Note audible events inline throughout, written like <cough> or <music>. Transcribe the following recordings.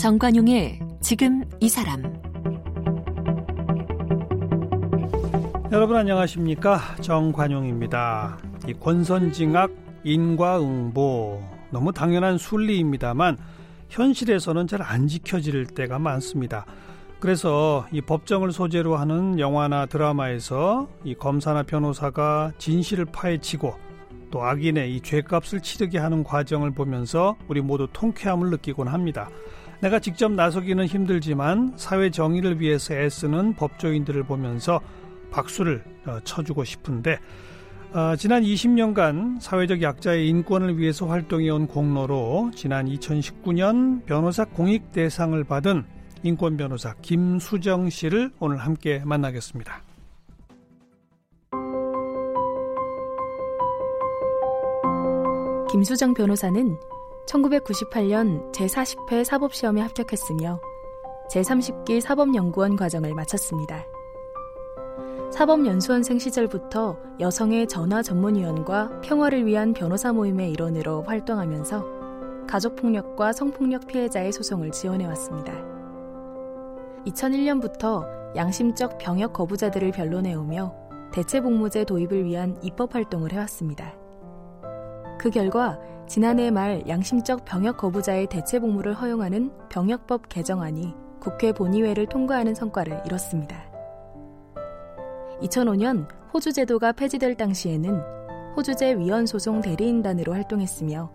정관용의 지금 이 사람 여러분 안녕하십니까 정관용입니다. 이 권선징악 인과응보 너무 당연한 순리입니다만 현실에서는 잘 안 지켜질 때가 많습니다. 그래서 이 법정을 소재로 하는 영화나 드라마에서 이 검사나 변호사가 진실을 파헤치고 또 악인의 이 죄값을 치르게 하는 과정을 보면서 우리 모두 통쾌함을 느끼곤 합니다. 내가 직접 나서기는 힘들지만 사회 정의를 위해서 애쓰는 법조인들을 보면서 박수를 어, 쳐주고 싶은데 어, 지난 20년간 사회적 약자의 인권을 위해서 활동해온 공로로 지난 2019년 변호사 공익 대상을 받은 인권 변호사 김수정 씨를 오늘 함께 만나겠습니다. 김수정 변호사는 1998년 제40회 사법시험에 합격했으며 제30기 사법연구원 과정을 마쳤습니다. 사법연수원생 시절부터 여성의 전화 전문위원과 평화를 위한 변호사 모임의 일원으로 활동하면서 가족폭력과 성폭력 피해자의 소송을 지원해왔습니다. 2001년부터 양심적 병역 거부자들을 변론해오며 대체복무제 도입을 위한 입법 활동을 해왔습니다. 그 결과 지난해 말 양심적 병역 거부자의 대체 복무를 허용하는 병역법 개정안이 국회 본의회를 통과하는 성과를 이뤘습니다. 2005년 호주 제도가 폐지될 당시에는 호주제 위헌소송 대리인단으로 활동했으며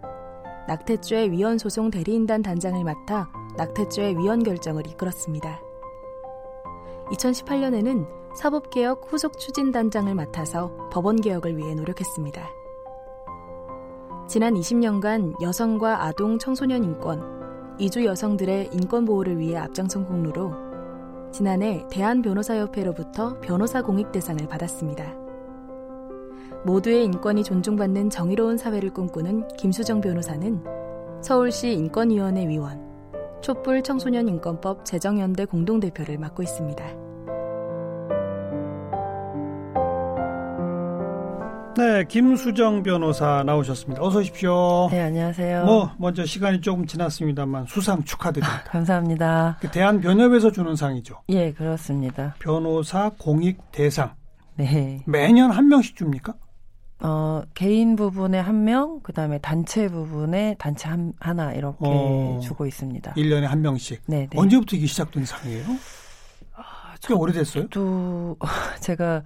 낙태죄 위헌소송 대리인단 단장을 맡아 낙태죄 위헌 결정을 이끌었습니다. 2018년에는 사법개혁 후속 추진단장을 맡아서 법원개혁을 위해 노력했습니다. 지난 20년간 여성과 아동 청소년 인권, 이주 여성들의 인권 보호를 위해 앞장선 공로로 지난해 대한변호사협회로부터 변호사 공익 대상을 받았습니다. 모두의 인권이 존중받는 정의로운 사회를 꿈꾸는 김수정 변호사는 서울시 인권위원회 위원, 촛불 청소년 인권법 제정연대 공동대표를 맡고 있습니다. 네, 김수정 변호사 나오셨습니다. 어서 오십시오. 네, 안녕하세요. 뭐 먼저 시간이 조금 지났습니다만 수상 축하드립니다. 감사합니다. 그 대한 변협에서 주는 상이죠. 예, 그렇습니다. 변호사 공익 대상. 네. 매년 한 명씩 줍니까? 어, 개인 부분에 한 명, 그 다음에 단체 부분에 단체 한, 하나 이렇게 어, 주고 있습니다. 1년에 한 명씩. 네, 네. 언제부터 이게 시작된 상이에요? 아, 꽤 오래됐어요? 또 <laughs> 제가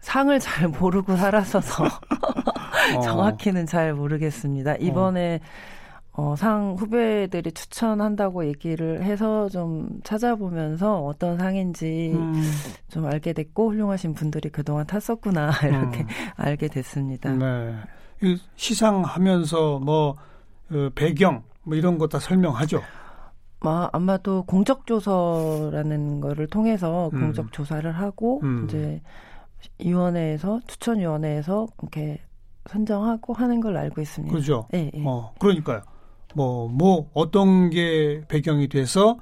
상을 잘 모르고 살았어서 <laughs> 어. 정확히는 잘 모르겠습니다. 이번에 어. 어, 상 후배들이 추천한다고 얘기를 해서 좀 찾아보면서 어떤 상인지 음. 좀 알게 됐고 훌륭하신 분들이 그동안 탔었구나 <laughs> 이렇게 음. 알게 됐습니다. 네. 시상하면서 뭐그 배경 뭐 이런 거 다 설명하죠. 아, 아마도 공적조서라는 거를 통해서 음. 공적조사를 하고 음. 이제 위원회에서 추천 위원회에서 이렇게 선정하고 하는 걸 알고 있습니다. 그렇죠. 예, 예. 어, 그러니까요. 뭐, 뭐, 어떤 게 배경이 돼서,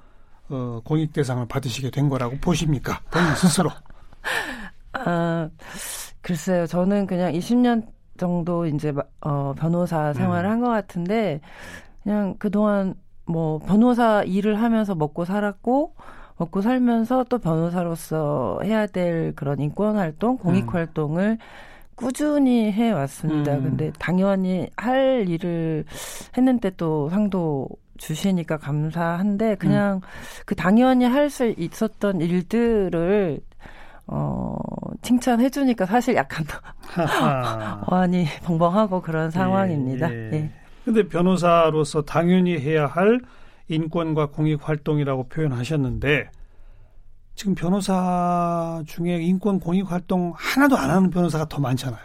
어, 공익 대상을 받으시게 된 거라고 보십니까? 본인 <laughs> 스스로. 아, 글쎄요. 저는 그냥 20년 정도 이제, 어, 변호사 생활을 음. 한것 같은데, 그냥 그동안 뭐, 변호사 일을 하면서 먹고 살았고, 먹고 살면서 또 변호사로서 해야 될 그런 인권 활동, 공익 음. 활동을 꾸준히 해 왔습니다. 음. 근데 당연히 할 일을 했는데 또 상도 주시니까 감사한데 그냥 음. 그 당연히 할 수 있었던 일들을 어, 칭찬해 주니까 사실 약간 어안이 <laughs> 벙벙하고 그런 상황입니다. 예, 예. 예. 근데 변호사로서 당연히 해야 할 인권과 공익 활동이라고 표현하셨는데 지금 변호사 중에 인권 공익 활동 하나도 안 하는 변호사가 더 많잖아요.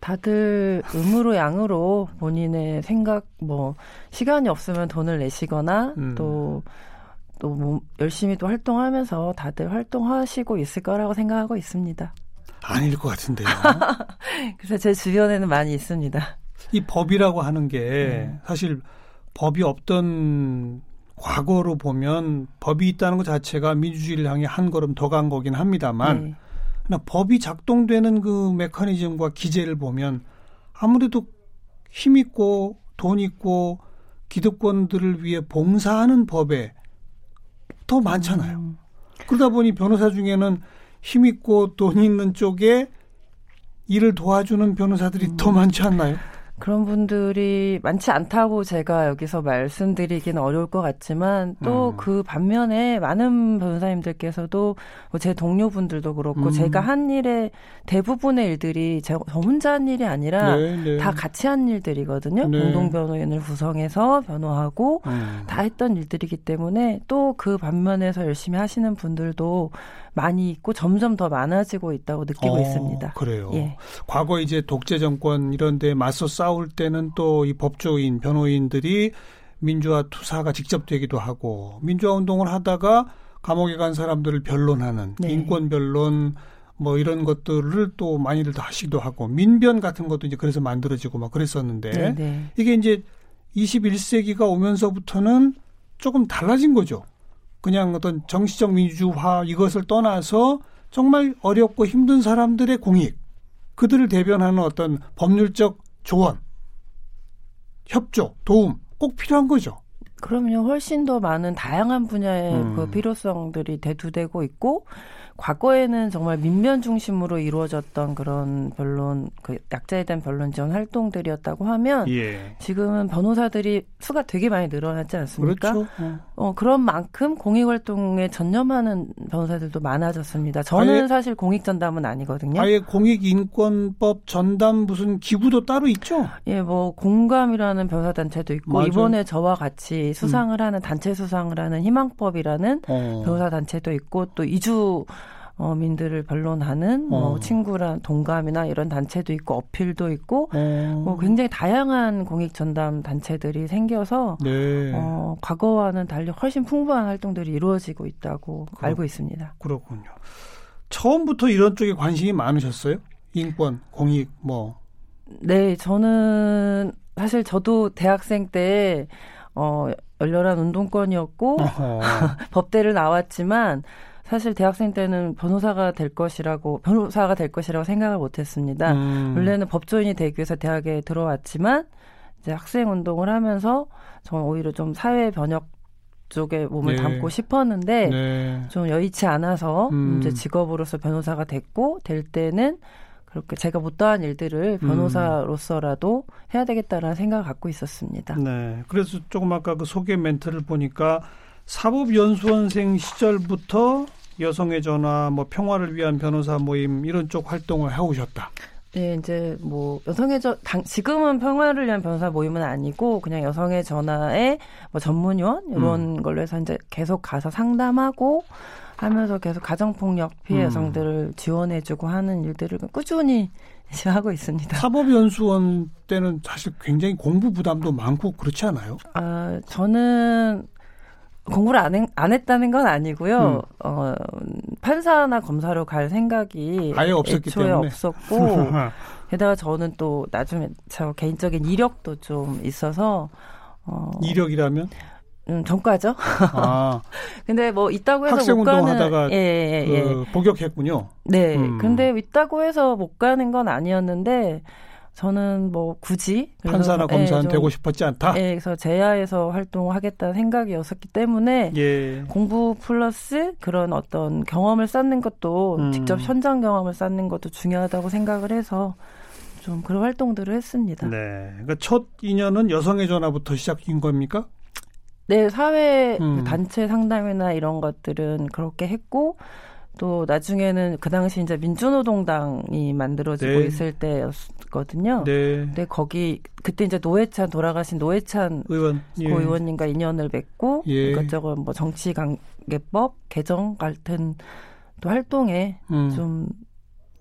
다들 음으로 양으로 본인의 생각 뭐 시간이 없으면 돈을 내시거나 음. 또 또뭐 열심히 또 활동하면서 다들 활동하시고 있을 거라고 생각하고 있습니다. 아닐 것 같은데요. <laughs> 그래서 제 주변에는 많이 있습니다. 이 법이라고 하는 게 음. 사실 법이 없던 과거로 보면 법이 있다는 것 자체가 민주주의를 향해 한 걸음 더 간 거긴 합니다만 네. 그러나 법이 작동되는 그 메커니즘과 기제를 보면 아무래도 힘 있고 돈 있고 기득권들을 위해 봉사하는 법에 더 많잖아요. 음. 그러다 보니 변호사 중에는 힘 있고 돈 있는 쪽에 일을 도와주는 변호사들이 음. 더 많지 않나요? 그런 분들이 많지 않다고 제가 여기서 말씀드리기는 어려울 것 같지만 또그 음. 반면에 많은 변호사님들께서도 뭐제 동료분들도 그렇고 음. 제가 한 일의 대부분의 일들이 저 혼자 한 일이 아니라 네, 네. 다 같이 한 일들이거든요. 네. 공동 변호인을 구성해서 변호하고 음. 다 했던 일들이기 때문에 또 그 반면에서 열심히 하시는 분들도 많이 있고 점점 더 많아지고 있다고 느끼고 어, 있습니다. 그래요. 예. 과거 이제 독재 정권 이런 데 맞서 싸울 때는 또 이 법조인, 변호인들이 민주화 투사가 직접 되기도 하고 민주화 운동을 하다가 감옥에 간 사람들을 변론하는 네. 인권 변론 뭐 이런 것들을 또 많이들 하시기도 하고 민변 같은 것도 이제 그래서 만들어지고 막 그랬었는데 네, 네. 이게 이제 21세기가 오면서부터는 조금 달라진 거죠. 그냥 어떤 정치적 민주화 이것을 떠나서 정말 어렵고 힘든 사람들의 공익, 그들을 대변하는 어떤 법률적 조언, 협조, 도움 꼭 필요한 거죠. 그럼요. 훨씬 더 많은 다양한 분야의 음. 그 필요성들이 대두되고 있고 과거에는 정말 민변 중심으로 이루어졌던 그런 변론, 그 약자에 대한 변론 지원 활동들이었다고 하면 예. 지금은 변호사들이 수가 되게 많이 늘어났지 않습니까? 그렇죠. 어. 어 그런 만큼 공익 활동에 전념하는 변호사들도 많아졌습니다. 저는 아예, 사실 공익 전담은 아니거든요. 아예 공익 인권법 전담 무슨 기구도 따로 있죠? 예, 뭐 공감이라는 변호사 단체도 있고 맞아요. 이번에 저와 같이 수상을 음. 하는 단체 수상을 하는 희망법이라는 어. 변호사 단체도 있고 또 이주 어, 민들을 변론하는 뭐 어. 친구랑 동감이나 이런 단체도 있고 어필도 있고 어. 뭐 굉장히 다양한 공익 전담 단체들이 생겨서 네. 어, 과거와는 달리 훨씬 풍부한 활동들이 이루어지고 있다고 그렇, 알고 있습니다. 그렇군요. 처음부터 이런 쪽에 관심이 많으셨어요? 인권, 공익 뭐. 네, 저는 사실 저도 대학생 때 어, 열렬한 운동권이었고 <laughs> 법대를 나왔지만 사실 대학생 때는 변호사가 될 것이라고 변호사가 될 것이라고 생각을 못했습니다. 음. 원래는 법조인이 되기 위해서 대학에 들어왔지만 이제 학생 운동을 하면서 저는 오히려 좀 사회 변혁 쪽에 몸을 네. 담고 싶었는데 네. 좀 여의치 않아서 음. 이제 직업으로서 변호사가 됐고 될 때는 그렇게 제가 못다한 일들을 음. 변호사로서라도 음. 해야 되겠다라는 생각을 갖고 있었습니다. 네. 그래서 조금 아까 그 소개 멘트를 보니까 사법연수원생 시절부터 여성의 전화, 뭐 평화를 위한 변호사 모임 이런 쪽 활동을 해오셨다. 네, 이제 뭐 여성의 저 당, 지금은 평화를 위한 변호사 모임은 아니고 그냥 여성의 전화의 뭐 전문위원 이런 음. 걸로 해서 이제 계속 가서 상담하고 하면서 계속 가정폭력 피해 음. 여성들을 지원해주고 하는 일들을 꾸준히 하고 있습니다. 사법연수원 때는 사실 굉장히 공부 부담도 많고 그렇지 않아요? 아, 저는 공부를 안, 했, 안 했다는 건 아니고요. 음. 어, 판사나 검사로 갈 생각이 아예 없었기 때문에. 없었고 <laughs> 게다가 저는 또 나중에 저 개인적인 이력도 좀 있어서 어, 이력이라면 음, 전과죠. 아. <laughs> 근데 뭐 있다고 해서 학생 못 가는 하다가 예, 예, 예. 그 복역했군요. 네. 음. 근데 있다고 해서 못 가는 건 아니었는데 저는 뭐 굳이 판사나 검사는 예, 되고 싶었지 않다. 예, 그래서 제야에서 활동하겠다는 생각이었었기 때문에 예. 공부 플러스 그런 어떤 경험을 쌓는 것도 음. 직접 현장 경험을 쌓는 것도 중요하다고 생각을 해서 좀 그런 활동들을 했습니다. 네, 그러니까 첫 인연은 여성의 전화부터 시작인 겁니까? 네, 사회 음. 단체 상담이나 이런 것들은 그렇게 했고 또 나중에는 그 당시 이제 민주노동당이 만들어지고 네. 있을 때였거든요. 네. 근데 거기 그때 이제 노회찬 돌아가신 노회찬 의원 예. 고 의원님과 인연을 맺고 예. 이것저것 뭐 정치 관계법 개정 같은 또 활동에 음. 좀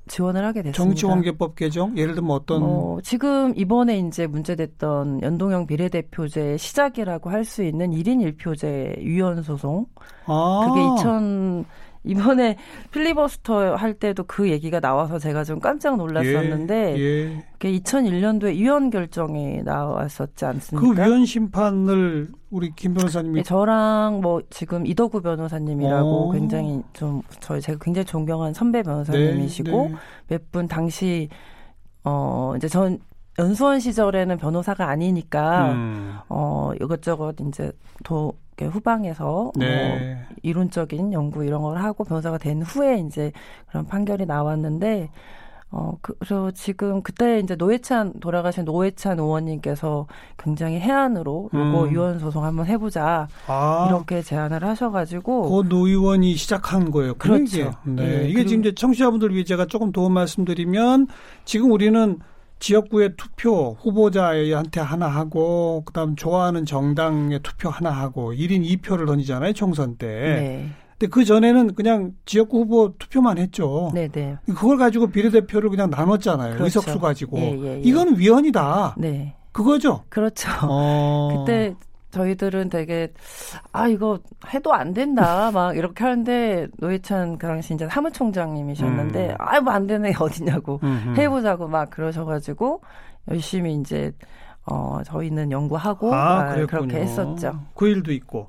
지원을 하게 됐습니다. 정치관계법 개정 예를 들면 어떤 어, 지금 이번에 이제 문제됐던 연동형 비례대표제 시작이라고 할 수 있는 1인 1표제 위헌 소송 아. 그게 2000 이번에 필리버스터 할 때도 그 얘기가 나와서 제가 좀 깜짝 놀랐었는데 예, 예. 그게 2001년도에 위헌 결정이 나왔었지 않습니까? 그 위헌 심판을 우리 김 변호사님이 네, 저랑 뭐 지금 이덕구 변호사님이라고 어. 굉장히 좀 저희 제가 굉장히 존경한 선배 변호사님이시고 네, 네. 몇분 당시 어 이제 전 연수원 시절에는 변호사가 아니니까 음. 어 이것저것 이제 도 이렇게 후방에서 네. 뭐 이론적인 연구 이런 걸 하고 변호사가 된 후에 이제 그런 판결이 나왔는데 어 그- 그래서 지금 그때 이제 노회찬 돌아가신 노회찬 의원님께서 굉장히 해안으로 요거 음. 유언 소송 한번 해보자 아, 이렇게 제안을 하셔가지고 고 노의원이 시작한 거예요. 그렇죠. 이게. 네. 예, 이게 그리고- 지금 이제 청취자분들 위해 제가 조금 도움 말씀드리면 지금 우리는 지역구의 투표 후보자한테 하나 하고 그다음 좋아하는 정당의 투표 하나 하고 1인 2표를 던지잖아요, 총선 때. 네, 근데 그 전에는 그냥 지역구 후보 투표만 했죠. 네, 네, 그걸 가지고 비례대표를 그냥 나눴잖아요. 그렇죠. 의석수 가지고. 예, 예, 예. 이거는 위헌이다. 네, 그거죠. 그렇죠. 어. 그때 저희들은 되게 아 이거 해도 안 된다 막 이렇게 하는데 노회찬 그 당시 이제 사무총장님이셨는데 음. 아이 뭐안 되네 <laughs> 어디냐고 음흠. 해보자고 막 그러셔가지고 열심히 이제 어 저희는 연구하고 아, 아. 그렇게 했었죠. 그 일도 있고.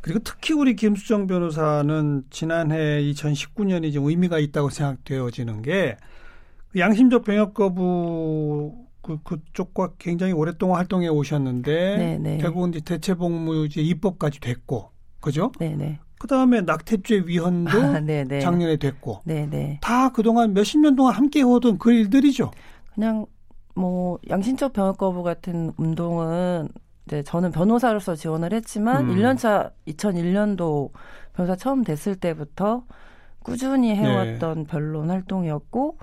그리고 특히 우리 김수정 변호사는 지난해 2019년이 좀 의미가 있다고 생각되어지는 게 양심적 병역 거부 그, 그쪽과 굉장히 오랫동안 활동해 오셨는데 네네. 결국은 이제 대체복무제 입법까지 됐고 그죠? 네네. 그 다음에 낙태죄 위헌도 아, 네네. 작년에 됐고 네네. 다 그동안 몇십 년 동안 함께 해오던 그 일들이죠. 그냥 뭐 양심적 병역 거부 같은 운동은 이제 저는 변호사로서 지원을 했지만 음. 1년차 2001년도 변호사 처음 됐을 때부터 꾸준히 해왔던 변론 활동이었고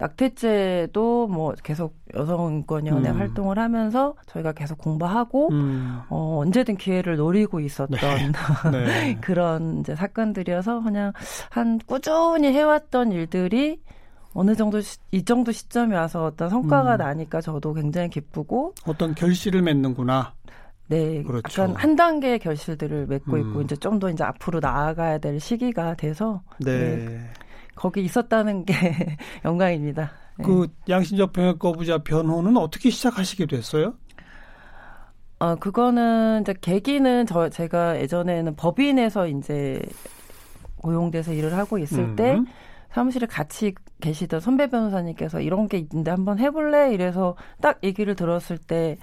낙태죄도 뭐 계속 여성인권위원회 음. 활동을 하면서 저희가 계속 공부하고 음. 어, 언제든 기회를 노리고 있었던 <laughs> 네. 그런 이제 사건들이어서 그냥 한 꾸준히 해왔던 일들이 어느 정도 시, 이 정도 시점이 와서 어떤 성과가 음. 나니까 저도 굉장히 기쁘고 어떤 결실을 맺는구나. 네 그렇죠. 약간 한 단계의 결실들을 맺고 음. 있고 이제 좀 더 이제 앞으로 나아가야 될 시기가 돼서 네. 거기 있었다는 게 <laughs> 영광입니다. 네. 그 양심적 병역 거부자 변호는 어떻게 시작하시게 됐어요? 어 그거는 이제 계기는 저 제가 예전에는 법인에서 이제 고용돼서 일을 하고 있을 때 음. 사무실에 같이 계시던 선배 변호사님께서 이런 게 있는데 한번 해볼래? 이래서 딱 얘기를 들었을 때,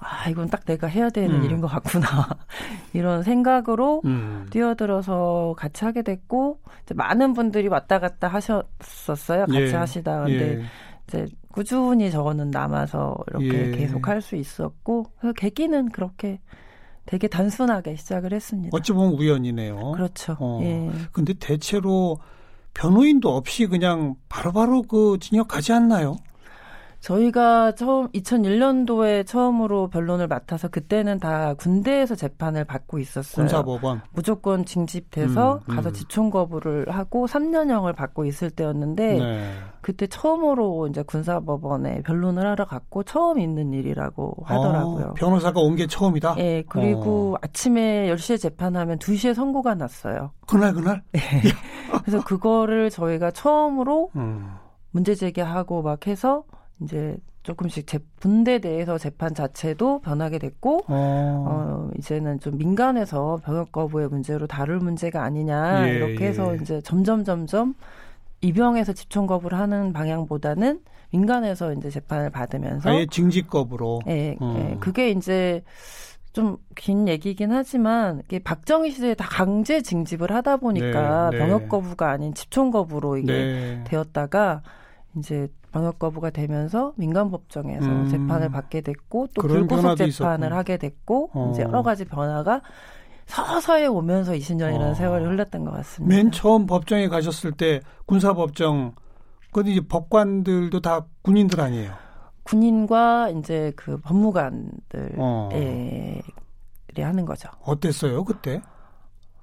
아, 이건 딱 내가 해야 되는 음. 일인 것 같구나. <laughs> 이런 생각으로 음. 뛰어들어서 같이 하게 됐고, 이제 많은 분들이 왔다 갔다 하셨었어요. 같이 예. 하시다. 근데 예. 이제 꾸준히 저는 남아서 이렇게 예. 계속 할 수 있었고, 그래서 계기는 그렇게 되게 단순하게 시작을 했습니다. 어찌 보면 우연이네요. 그렇죠. 어. 예. 근데 대체로 변호인도 없이 그냥 바로바로 그 징역 가지 않나요? 저희가 처음 2001년도에 처음으로 변론을 맡아서 그때는 다 군대에서 재판을 받고 있었어요. 군사법원. 무조건 징집돼서 음, 음. 가서 집총 거부를 하고 3년형을 받고 있을 때였는데 네. 그때 처음으로 이제 군사법원에 변론을 하러 갔고 처음 있는 일이라고 하더라고요. 어, 변호사가 온 게 처음이다. 예, 그리고 어. 아침에 10시에 재판하면 2시에 선고가 났어요. 그날 그날. <laughs> 그래서 그거를 저희가 처음으로 음. 문제 제기하고 막 해서 이제 조금씩 제 군대 내에서 재판 자체도 변하게 됐고 어. 어 이제는 좀 민간에서 병역 거부의 문제로 다룰 문제가 아니냐 예, 이렇게 예. 해서 이제 점점 점점 입영에서 집총 거부를 하는 방향보다는 민간에서 이제 재판을 받으면서 아예 징집법으로. 예, 어. 예, 그게 이제 좀 긴 얘기긴 하지만 이게 박정희 시대에 다 강제 징집을 하다 보니까 네, 네. 병역 거부가 아닌 집총 거부로 이게 네. 되었다가 이제 병역 거부가 되면서 민간 법정에서 음. 재판을 받게 됐고 또 불구속 재판을 있었군요. 하게 됐고 어. 이제 여러 가지 변화가 서서히 오면서 20년이라는 어. 세월이 흘렀던 것 같습니다. 맨 처음 법정에 가셨을 때 군사 법정 거기 이제 법관들도 다 군인들 아니에요. 군인과 이제 그 법무관들 어. 예, 하는 거죠. 어땠어요 그때?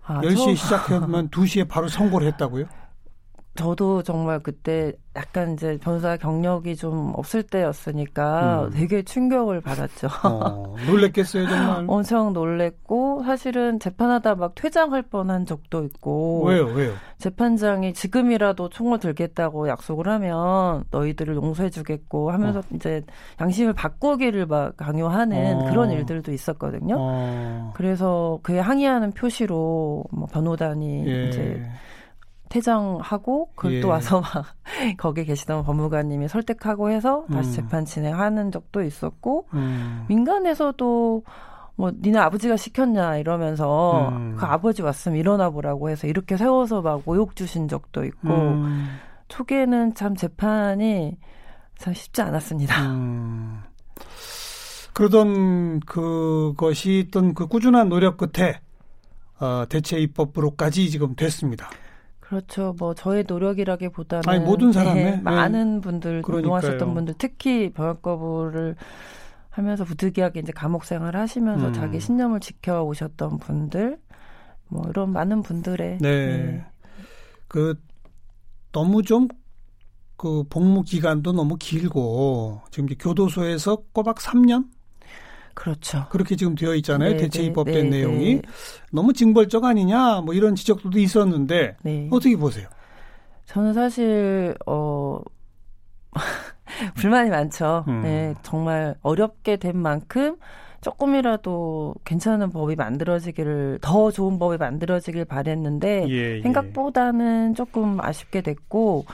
아, 10시에 저- 시작하면 <laughs> 2시에 바로 선고를 했다고요? 저도 정말 그때 약간 이제 변호사 경력이 좀 없을 때였으니까 음. 되게 충격을 받았죠. 어, 놀랬겠어요 <laughs> 정말. 엄청 놀랬고 사실은 재판하다 막 퇴장할 뻔한 적도 있고 왜요 왜요? 재판장이 지금이라도 총을 들겠다고 약속을 하면 너희들을 용서해주겠고 하면서 이제 양심을 바꾸기를 막 강요하는 어. 그런 일들도 있었거든요. 어, 그래서 그에 항의하는 표시로 뭐 변호단이 예. 이제 퇴장하고 그걸 예. 또 와서 <laughs> 막 거기 계시던 법무관님이 설득하고 해서 다시 음. 재판 진행하는 적도 있었고 음. 민간에서도 뭐 니네 아버지가 시켰냐 이러면서 음. 그 아버지 왔으면 일어나 보라고 해서 이렇게 세워서 막 모욕 주신 적도 있고 음. 초기에는 참 재판이 참 쉽지 않았습니다. 음. 그러던 그것이 있던 그 꾸준한 노력 끝에 어, 대체 입법으로까지 지금 됐습니다. 그렇죠. 뭐 저의 노력이라기보다는 아니, 모든 사람의, 네, 네. 많은 분들 그러니까요. 노동하셨던 분들 특히 병역 거부를 하면서 부득이하게 이제 감옥 생활을 하시면서 음. 자기 신념을 지켜 오셨던 분들 뭐 이런 많은 분들의 네. 그 너무 좀 그 복무 기간도 너무 길고 지금 이제 교도소에서 꼬박 3년 그렇죠. 그렇게 지금 되어 있잖아요. 네, 대체 네, 입법된 네, 내용이 네. 너무 징벌적 아니냐 뭐 이런 지적도 있었는데 네. 어떻게 보세요? 저는 사실 어 <laughs> 불만이 많죠. 음. 네, 정말 어렵게 된 만큼 조금이라도 괜찮은 법이 만들어지기를 더 좋은 법이 만들어지길 바랬는데 예, 예. 생각보다는 조금 아쉽게 됐고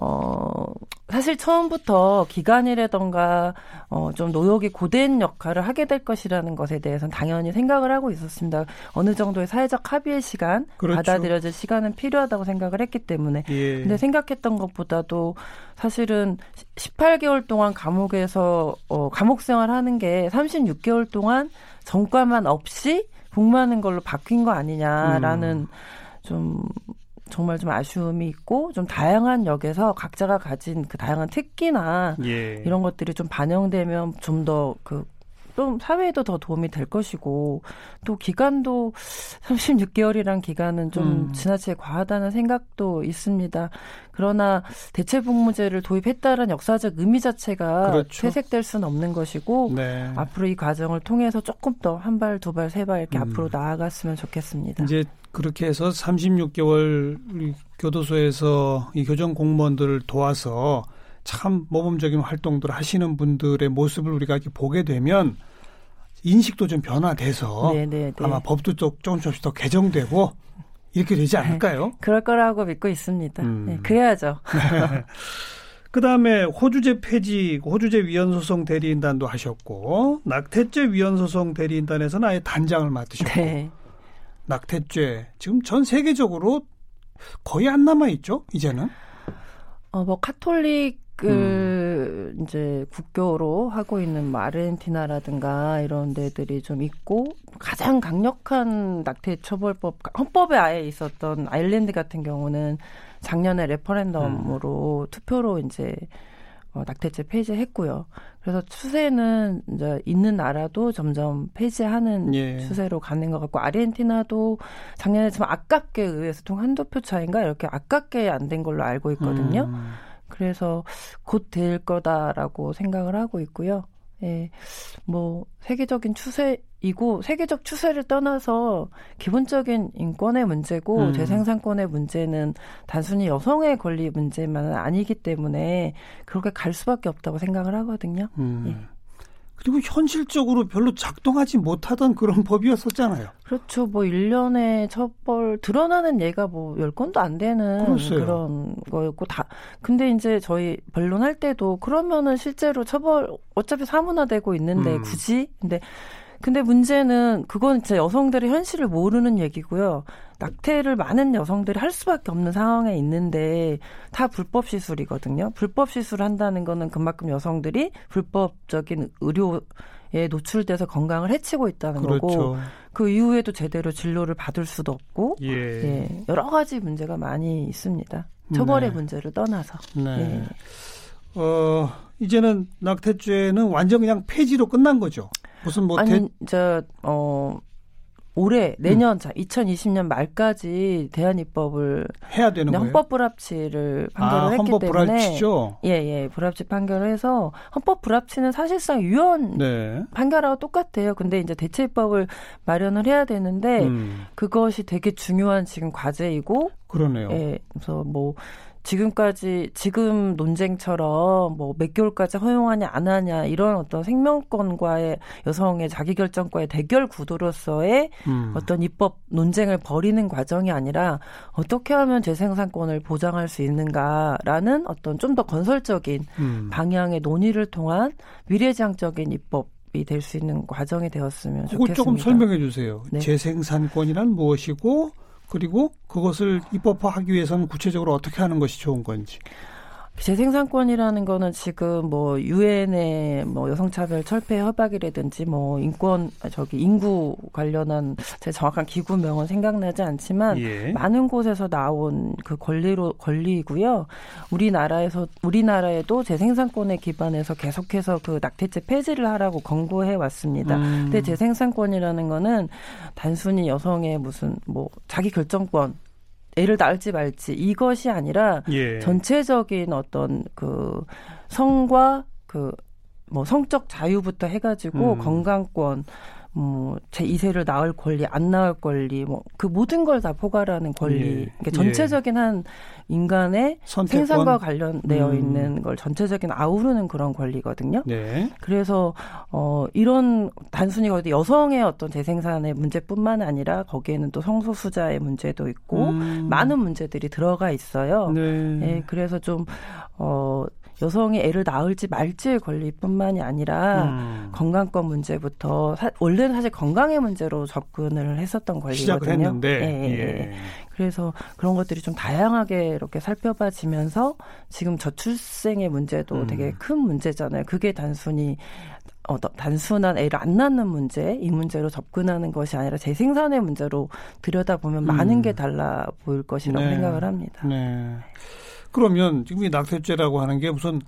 어 사실 처음부터 기간이라던가 어 좀 노역이 고된 역할을 하게 될 것이라는 것에 대해서는 당연히 생각을 하고 있었습니다. 어느 정도의 사회적 합의의 시간, 그렇죠. 받아들여질 시간은 필요하다고 생각을 했기 때문에 예. 근데 생각했던 것보다도 사실은 18개월 동안 감옥에서 어, 감옥 생활하는 게 36개월 동안 전과만 없이 복무하는 걸로 바뀐 거 아니냐라는 음. 좀 정말 좀 아쉬움이 있고 좀 다양한 역에서 각자가 가진 그 다양한 특기나 예. 이런 것들이 좀 반영되면 좀 더 그 좀 사회에도 더 도움이 될 것이고 또 기간도 36개월이란 기간은 좀 음. 지나치게 과하다는 생각도 있습니다. 그러나 대체복무제를 도입했다는 역사적 의미 자체가 그렇죠. 퇴색될 수는 없는 것이고 네. 앞으로 이 과정을 통해서 조금 더 한 발, 두 발, 세 발 이렇게 음. 앞으로 나아갔으면 좋겠습니다. 이제 그렇게 해서 36개월 교도소에서 이 교정 공무원들을 도와서 참 모범적인 활동들을 하시는 분들의 모습을 우리가 이렇게 보게 되면 인식도 좀 변화돼서 네, 네, 네. 아마 법도 또 조금씩 조금씩 더 개정되고 이렇게 되지 않을까요? 그럴 거라고 믿고 있습니다. 음. 네, 그래야죠. <laughs> 그 다음에 호주제 폐지, 호주제 위헌 소송 대리인단도 하셨고 낙태죄 위헌 소송 대리인단에서는 아예 단장을 맡으셨고 네. 낙태죄 지금 전 세계적으로 거의 안 남아 있죠 이제는 어, 뭐, 카톨릭 을 음. 이제 국교로 하고 있는 뭐 아르헨티나라든가 이런 데들이 좀 있고, 가장 강력한 낙태 처벌법, 헌법에 아예 있었던 아일랜드 같은 경우는 작년에 레퍼렌덤으로 음. 투표로 이제 어, 낙태죄 폐지했고요. 그래서 추세는 이제 있는 나라도 점점 폐지하는 예. 추세로 가는 것 같고 아르헨티나도 작년에 좀 아깝게 의회에서 통 한두 표 차인가 이렇게 아깝게 안 된 걸로 알고 있거든요. 음. 그래서 곧 될 거다라고 생각을 하고 있고요. 예, 뭐 세계적인 추세이고 세계적 추세를 떠나서 기본적인 인권의 문제고 음. 재생산권의 문제는 단순히 여성의 권리 문제만은 아니기 때문에 그렇게 갈 수밖에 없다고 생각을 하거든요. 음. 예. 그리고 현실적으로 별로 작동하지 못하던 그런 <laughs> 법이었었잖아요. 그렇죠. 뭐 1년에 처벌 드러나는 예가 뭐 10건도 안 되는 그랬어요. 그런 거였고 다 근데 이제 저희 변론할 때도 그러면은 실제로 처벌 어차피 사문화되고 있는데 음. 굳이 근데 근데 문제는 그건 진짜 여성들의 현실을 모르는 얘기고요. 낙태를 많은 여성들이 할 수밖에 없는 상황에 있는데 다 불법 시술이거든요. 불법 시술을 한다는 거는 그만큼 여성들이 불법적인 의료에 노출돼서 건강을 해치고 있다는 거고 그렇죠. 그 이후에도 제대로 진료를 받을 수도 없고 예. 예, 여러 가지 문제가 많이 있습니다. 처벌의 네. 문제를 떠나서. 네. 예. 어, 이제는 낙태죄는 완전 그냥 폐지로 끝난 거죠. 무슨 뭐 대, 아니 저어 올해 내년 자 2020년 말까지 대한 입법을 해야 되는 거예요. 헌법 불합치를 판결을 아, 했기 헌법 때문에 불합치죠. 예, 예, 불합치 판결을 해서 헌법 불합치는 사실상 유언 네. 판결하고 똑같아요. 근데 이제 대체 입법을 마련을 해야 되는데 음. 그것이 되게 중요한 지금 과제이고 그러네요. 예, 그래서 뭐 지금까지 지금 논쟁처럼 뭐 몇 개월까지 허용하냐 안 하냐 이런 어떤 생명권과의 여성의 자기결정과의 대결 구도로서의 음. 어떤 입법 논쟁을 벌이는 과정이 아니라 어떻게 하면 재생산권을 보장할 수 있는가라는 어떤 좀 더 건설적인 음. 방향의 논의를 통한 미래지향적인 입법 이 될 수 있는 과정이 되었으면 좋겠습니다. 조금 설명해 주세요. 네. 재생산권이란 무엇이고 그리고 그것을 입법화하기 위해서는 구체적으로 어떻게 하는 것이 좋은 건지. 재생산권이라는 거는 지금 뭐 유엔의 뭐 여성차별 철폐 협약이라든지 뭐 인권 저기 인구 관련한 제 정확한 기구명은 생각나지 않지만 예. 많은 곳에서 나온 그 권리로 권리이고요. 우리나라에서 우리나라에도 재생산권에 기반해서 계속해서 그 낙태죄 폐지를 하라고 권고해 왔습니다. 음. 근데 재생산권이라는 거는 단순히 여성의 무슨 뭐 자기 결정권 애를 낳을지 말지 이것이 아니라 예. 전체적인 어떤 그 성과 그 뭐 성적 자유부터 해가지고 음. 건강권 뭐제 2세를 낳을 권리, 안 낳을 권리, 뭐 그 모든 걸 다 포괄하는 권리. 예. 그러니까 전체적인 예. 한 인간의 선택권? 생산과 관련되어 음. 있는 걸 전체적인 아우르는 그런 권리거든요. 네. 그래서 어 이런 단순히 거기 여성의 어떤 재생산의 문제뿐만 아니라 거기에는 또 성소수자의 문제도 있고 음. 많은 문제들이 들어가 있어요. 네. 예, 그래서 좀어 여성이 애를 낳을지 말지의 권리뿐만이 아니라 음. 건강권 문제부터 사, 원래는 사실 건강의 문제로 접근을 했었던 권리거든요. 시작을 했는데. 예, 예. 예. 그래서 그런 것들이 좀 다양하게 이렇게 살펴봐지면서 지금 저출생의 문제도 음. 되게 큰 문제잖아요. 그게 단순히 어, 단순한 애를 안 낳는 문제, 이 문제로 접근하는 것이 아니라 재생산의 문제로 들여다보면 음. 많은 게 달라 보일 것이라고 네. 생각을 합니다. 네. 그러면 지금 이 낙태죄라고 하는 게 무슨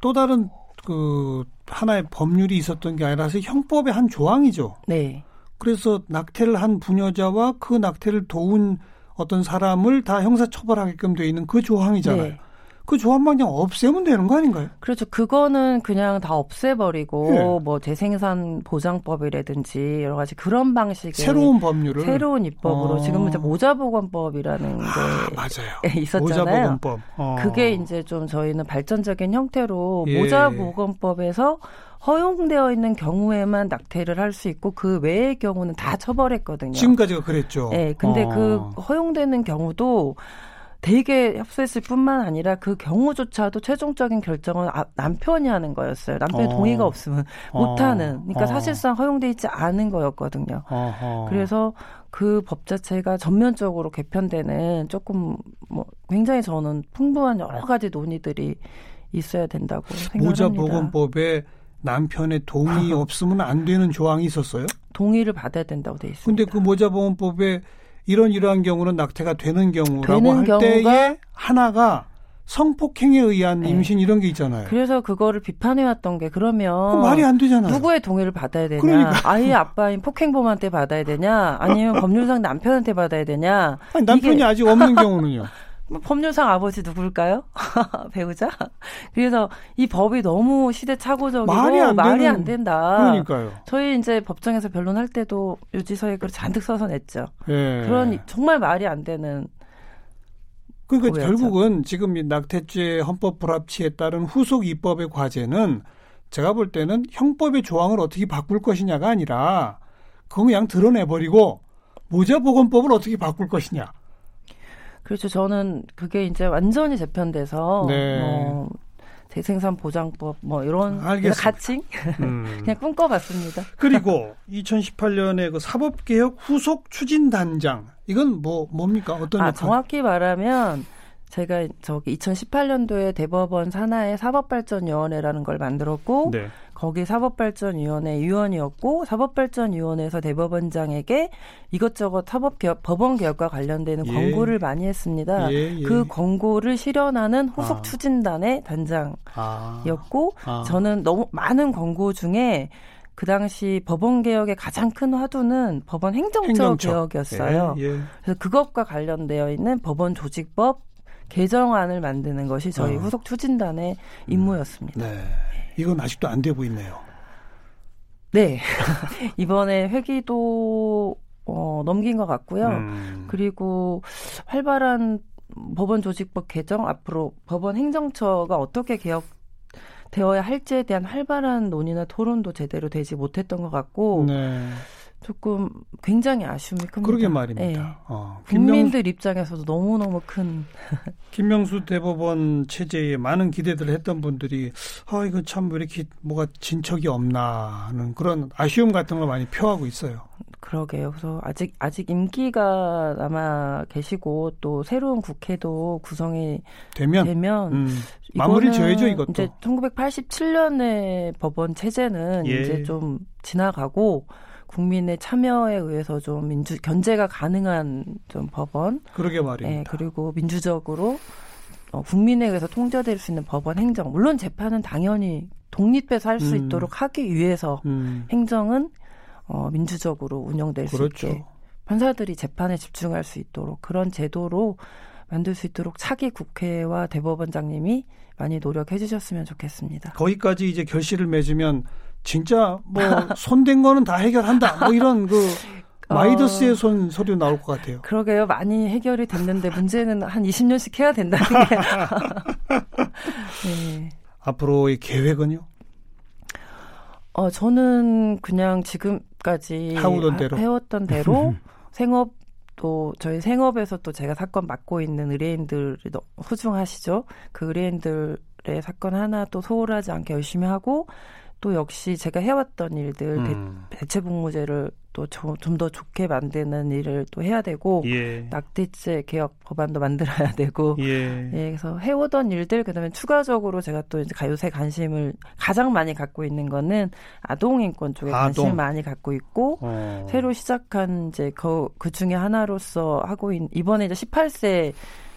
또 다른 그 하나의 법률이 있었던 게 아니라서 형법의 한 조항이죠. 네. 그래서 낙태를 한 부녀자와 그 낙태를 도운 어떤 사람을 다 형사 처벌하게끔 돼 있는 그 조항이잖아요. 네. 그 조합만 그냥 없애면 되는 거 아닌가요? 그렇죠. 그거는 그냥 다 없애버리고 네. 뭐 재생산 보장법이라든지 여러 가지 그런 방식의 새로운 법률을 새로운 입법으로 어. 지금 이제 모자보건법이라는 아, 게 맞아요. <laughs> 있었잖아요. 모자보건법. 어. 그게 이제 좀 저희는 발전적인 형태로 예. 모자보건법에서 허용되어 있는 경우에만 낙태를 할 수 있고 그 외의 경우는 다 처벌했거든요. 지금까지가 그랬죠. 네, 근데 그 어. 그 허용되는 경우도 되게 협소했을 뿐만 아니라 그 경우조차도 최종적인 결정은 아, 남편이 하는 거였어요. 남편의 어. 동의가 없으면 어. 못하는. 그러니까 어. 사실상 허용돼 있지 않은 거였거든요. 어허. 그래서 그 법 자체가 전면적으로 개편되는 조금 뭐 굉장히 저는 풍부한 여러 가지 논의들이 있어야 된다고 생각합니다. 모자보건법에 남편의 동의 <laughs> 없으면 안 되는 조항이 있었어요? 동의를 받아야 된다고 돼 있습니다. 근데 그 모자보건법에 이런 이러한 경우는 낙태가 되는 경우라고 할 때에 하나가 성폭행에 의한 네. 임신 이런 게 있잖아요. 그래서 그거를 비판해왔던 게 그러면 말이 안 되잖아요. 누구의 동의를 받아야 되냐? 그러니까. 아이의 아빠인 폭행범한테 받아야 되냐? 아니면 <laughs> 법률상 남편한테 받아야 되냐? 아니, 남편이 이게... 아직 없는 경우는요. <laughs> 뭐 법률상 아버지 누굴까요? <laughs> 배우자? 그래서 이 법이 너무 시대착오적이고 말이 안, 말이 안 된다. 그러니까요. 저희 이제 법정에서 변론할 때도 유지서에 글 잔뜩 써서 냈죠. 예. 그런 정말 말이 안 되는 그러니까 법이었죠. 결국은 지금 이 낙태죄 헌법 불합치에 따른 후속 입법의 과제는 제가 볼 때는 형법의 조항을 어떻게 바꿀 것이냐가 아니라 그거 그냥 드러내버리고 모자보건법을 어떻게 바꿀 것이냐. 그렇죠. 저는 그게 이제 완전히 재편돼서 네. 뭐 재생산 보장법 뭐 이런 가칭 음. <laughs> 그냥 꿈꿔봤습니다. 그리고 <laughs> 2018년에 그 사법개혁 후속 추진 단장 이건 뭐 뭡니까 어떤 아, 정확히 말하면 제가 저기 2018년도에 대법원 산하의 사법발전위원회라는 걸 만들었고 네. 거기 사법발전위원회 위원이었고 사법발전위원회에서 대법원장에게 이것저것 사법개혁 법원 개혁과 관련되는 예. 권고를 많이 했습니다. 예, 예. 그 권고를 실현하는 후속 아. 추진단의 단장이었고 아. 아. 저는 너무 많은 권고 중에 그 당시 법원 개혁의 가장 큰 화두는 법원 행정처, 행정처. 개혁이었어요. 예, 예. 그래서 그것과 관련되어 있는 법원 조직법 개정안을 만드는 것이 저희 어. 후속 추진단의 임무였습니다. 네. 이건 아직도 안 되고 있네요. 네. <laughs> 이번에 회기도 어, 넘긴 것 같고요. 음. 그리고 활발한 법원 조직법 개정 앞으로 법원 행정처가 어떻게 개혁 되어야 할지에 대한 활발한 논의나 토론도 제대로 되지 못했던 것 같고 네. 조금 굉장히 아쉬움이 큽니다. 그러게 말입니다. 네. 어, 국민들 입장에서도 너무너무 큰 <laughs> 김명수 대법원 체제에 많은 기대들을 했던 분들이 아 이거 참 왜 이렇게 뭐가 진척이 없나 하는 그런 아쉬움 같은 걸 많이 표하고 있어요. 그러게요. 그래서 아직 아직 임기가 남아 계시고 또 새로운 국회도 구성이 되면, 되면 음, 마무리 지어야죠 이것도. 이제 1987년의 법원 체제는 예. 이제 좀 지나가고 국민의 참여에 의해서 좀 민주 견제가 가능한 좀 법원. 그러게 말입니다. 예, 그리고 민주적으로 어, 국민에 의해서 통제될 수 있는 법원 행정. 물론 재판은 당연히 독립해서 할수 음. 있도록 하기 위해서 음. 행정은 어, 민주적으로 운영될 그렇죠. 수 있게 판사들이 재판에 집중할 수 있도록 그런 제도로 만들 수 있도록 차기 국회와 대법원장님이 많이 노력해 주셨으면 좋겠습니다. 거기까지 이제 결실을 맺으면 진짜 뭐 <laughs> 손댄 거는 다 해결한다. 뭐 이런 그 마이더스의 어, 손 소리 나올 것 같아요. 그러게요. 많이 해결이 됐는데 문제는 한 20년씩 해야 된다는 게. <laughs> 네. 앞으로의 계획은요? 어, 저는 그냥 지금까지 해오던 대로, 해왔던 대로 <laughs> 생업 또 저희 생업에서 또 제가 사건 맡고 있는 의뢰인들이 소중하시죠. 그 의뢰인들의 사건 하나 또 소홀하지 않게 열심히 하고 또 역시 제가 해왔던 일들 음. 대, 체 복무제를 또 좀 더 좋게 만드는 일을 또 해야 되고 예. 낙태죄 개혁 법안도 만들어야 <laughs> 되고 예. 예. 그래서 해오던 일들 그다음에 추가적으로 제가 또 이제 요새 관심을 가장 많이 갖고 있는 거는 아동 인권 쪽에 아동. 관심을 많이 갖고 있고 어. 새로 시작한 이제 그, 그 중에 하나로서 하고 있는 이번에 이제 18세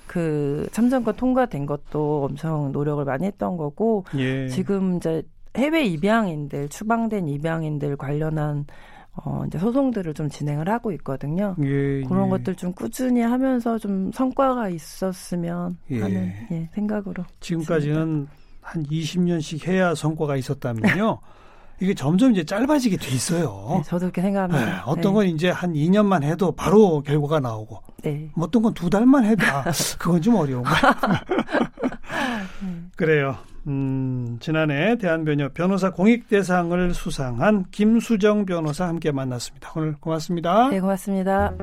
그 참정권 통과된 것도 엄청 노력을 많이 했던 거고 예. 지금 이제 해외 입양인들 추방된 입양인들 관련한 어, 이제 소송들을 좀 진행을 하고 있거든요. 예, 그런 예. 것들 좀 꾸준히 하면서 좀 성과가 있었으면 예. 하는 예, 생각으로. 지금까지는 한 20년씩 해야 성과가 있었다면요. <laughs> 이게 점점 이제 짧아지게 돼 있어요. 네, 저도 그렇게 생각합니다. 네, 어떤 건 이제 한 2년만 해도 바로 결과가 나오고, 네. 어떤 건 두 달만 해도 아, 그건 좀 어려운 거예요. <laughs> <laughs> 그래요. 음, 지난해 대한변협 변호사 공익대상을 수상한 김수정 변호사 함께 만났습니다. 오늘 고맙습니다. 네, 고맙습니다.